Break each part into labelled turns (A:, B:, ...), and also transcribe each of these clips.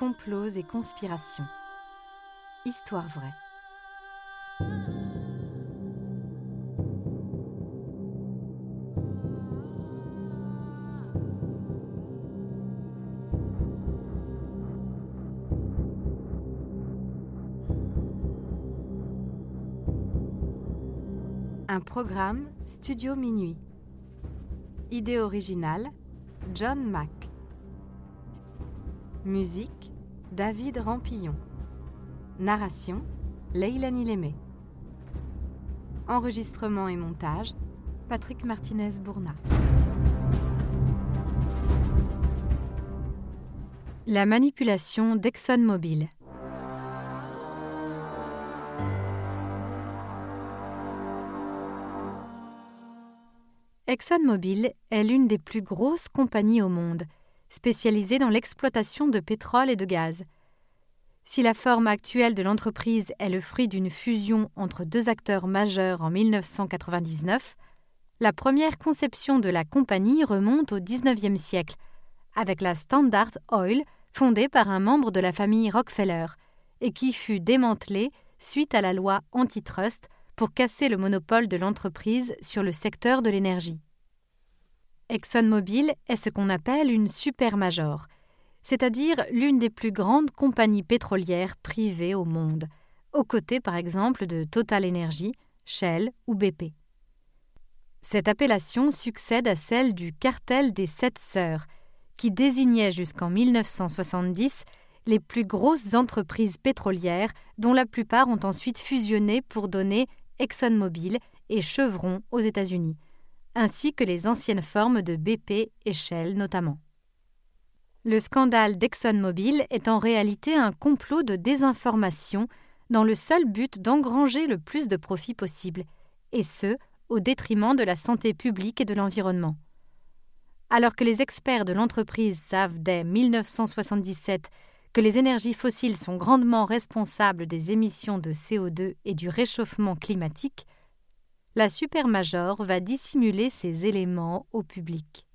A: complots et conspirations. Histoire vraie. Un programme Studio Minuit. Idée originale John Mack. Musique David Rampillon. Narration Leilani Lémé. Enregistrement et montage Patrick Martinez-Bourna. La manipulation d'ExxonMobil. ExxonMobil est l'une des plus grosses compagnies au monde, spécialisée dans l'exploitation de pétrole et de gaz. Si la forme actuelle de l'entreprise est le fruit d'une fusion entre deux acteurs majeurs en 1999, la première conception de la compagnie remonte au XIXe siècle, avec la Standard Oil, fondée par un membre de la famille Rockefeller, et qui fut démantelée suite à la loi antitrust pour casser le monopole de l'entreprise sur le secteur de l'énergie. ExxonMobil est ce qu'on appelle une supermajor, c'est-à-dire l'une des plus grandes compagnies pétrolières privées au monde, aux côtés par exemple de Total Energy, Shell ou BP. Cette appellation succède à celle du cartel des sept sœurs, qui désignait jusqu'en 1970 les plus grosses entreprises pétrolières dont la plupart ont ensuite fusionné pour donner ExxonMobil et Chevron aux États-Unis, ainsi que les anciennes formes de BP et Shell notamment. Le scandale d'ExxonMobil est en réalité un complot de désinformation dans le seul but d'engranger le plus de profits possible, et ce, au détriment de la santé publique et de l'environnement. Alors que les experts de l'entreprise savent dès 1977 que les énergies fossiles sont grandement responsables des émissions de CO2 et du réchauffement climatique, la supermajor va dissimuler ces éléments au public.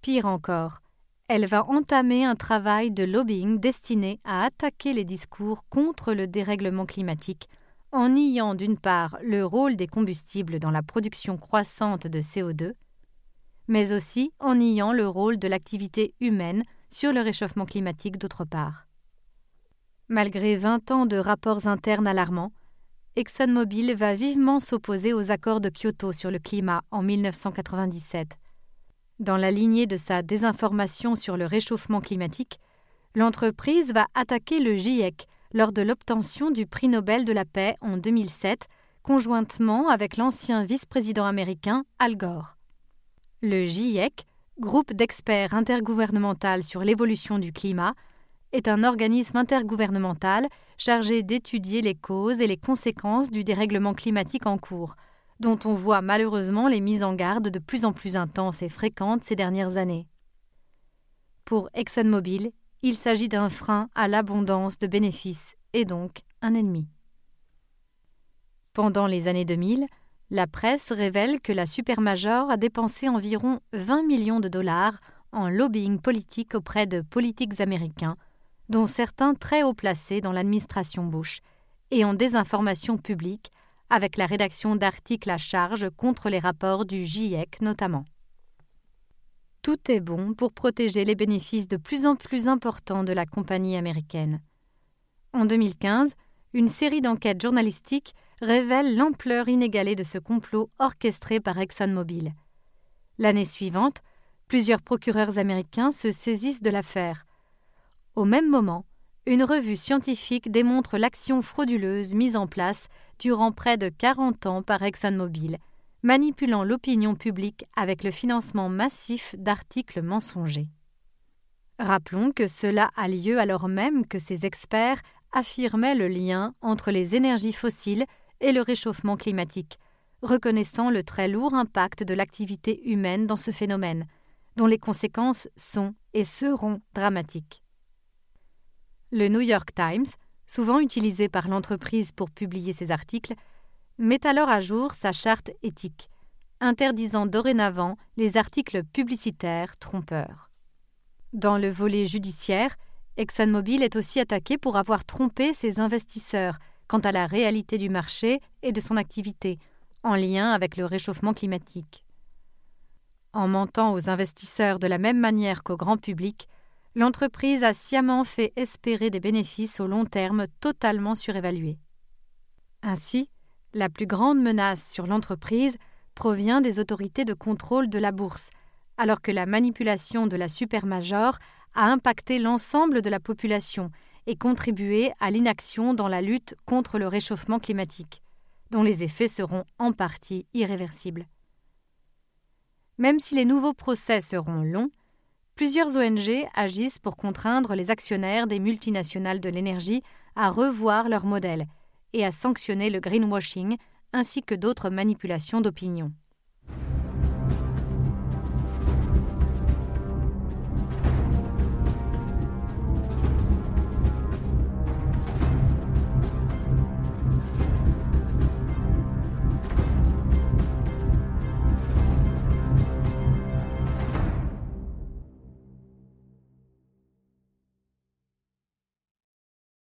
A: Pire encore, elle va entamer un travail de lobbying destiné à attaquer les discours contre le dérèglement climatique en niant d'une part le rôle des combustibles dans la production croissante de CO2, mais aussi en niant le rôle de l'activité humaine sur le réchauffement climatique d'autre part. Malgré vingt ans de rapports internes alarmants, ExxonMobil va vivement s'opposer aux accords de Kyoto sur le climat en 1997. Dans la lignée de sa désinformation sur le réchauffement climatique, l'entreprise va attaquer le GIEC lors de l'obtention du prix Nobel de la paix en 2007, conjointement avec l'ancien vice-président américain Al Gore. Le GIEC groupe d'experts intergouvernemental sur l'évolution du climat, est un organisme intergouvernemental chargé d'étudier les causes et les conséquences du dérèglement climatique en cours, dont on voit malheureusement les mises en garde de plus en plus intenses et fréquentes ces dernières années. Pour ExxonMobil, il s'agit d'un frein à l'abondance de bénéfices et donc un ennemi. Pendant les années 2000, la presse révèle que la supermajor a dépensé environ 20 millions de dollars en lobbying politique auprès de politiques américains, dont certains très haut placés dans l'administration Bush, et en désinformation publique, avec la rédaction d'articles à charge contre les rapports du GIEC notamment. Tout est bon pour protéger les bénéfices de plus en plus importants de la compagnie américaine. En 2015, une série d'enquêtes journalistiques révèle l'ampleur inégalée de ce complot orchestré par ExxonMobil. L'année suivante, plusieurs procureurs américains se saisissent de l'affaire. Au même moment, une revue scientifique démontre l'action frauduleuse mise en place durant près de 40 ans par ExxonMobil, manipulant l'opinion publique avec le financement massif d'articles mensongers. Rappelons que cela a lieu alors même que ces experts affirmait le lien entre les énergies fossiles et le réchauffement climatique, reconnaissant le très lourd impact de l'activité humaine dans ce phénomène, dont les conséquences sont et seront dramatiques. Le New York Times, souvent utilisé par l'entreprise pour publier ses articles, met alors à jour sa charte éthique, interdisant dorénavant les articles publicitaires trompeurs. Dans le volet judiciaire, ExxonMobil est aussi attaqué pour avoir trompé ses investisseurs quant à la réalité du marché et de son activité, en lien avec le réchauffement climatique. En mentant aux investisseurs de la même manière qu'au grand public, l'entreprise a sciemment fait espérer des bénéfices au long terme totalement surévalués. Ainsi, la plus grande menace sur l'entreprise provient des autorités de contrôle de la bourse, alors que la manipulation de la supermajor a impacté l'ensemble de la population et contribué à l'inaction dans la lutte contre le réchauffement climatique, dont les effets seront en partie irréversibles. Même si les nouveaux procès seront longs, plusieurs ONG agissent pour contraindre les actionnaires des multinationales de l'énergie à revoir leur modèle et à sanctionner le greenwashing ainsi que d'autres manipulations d'opinion.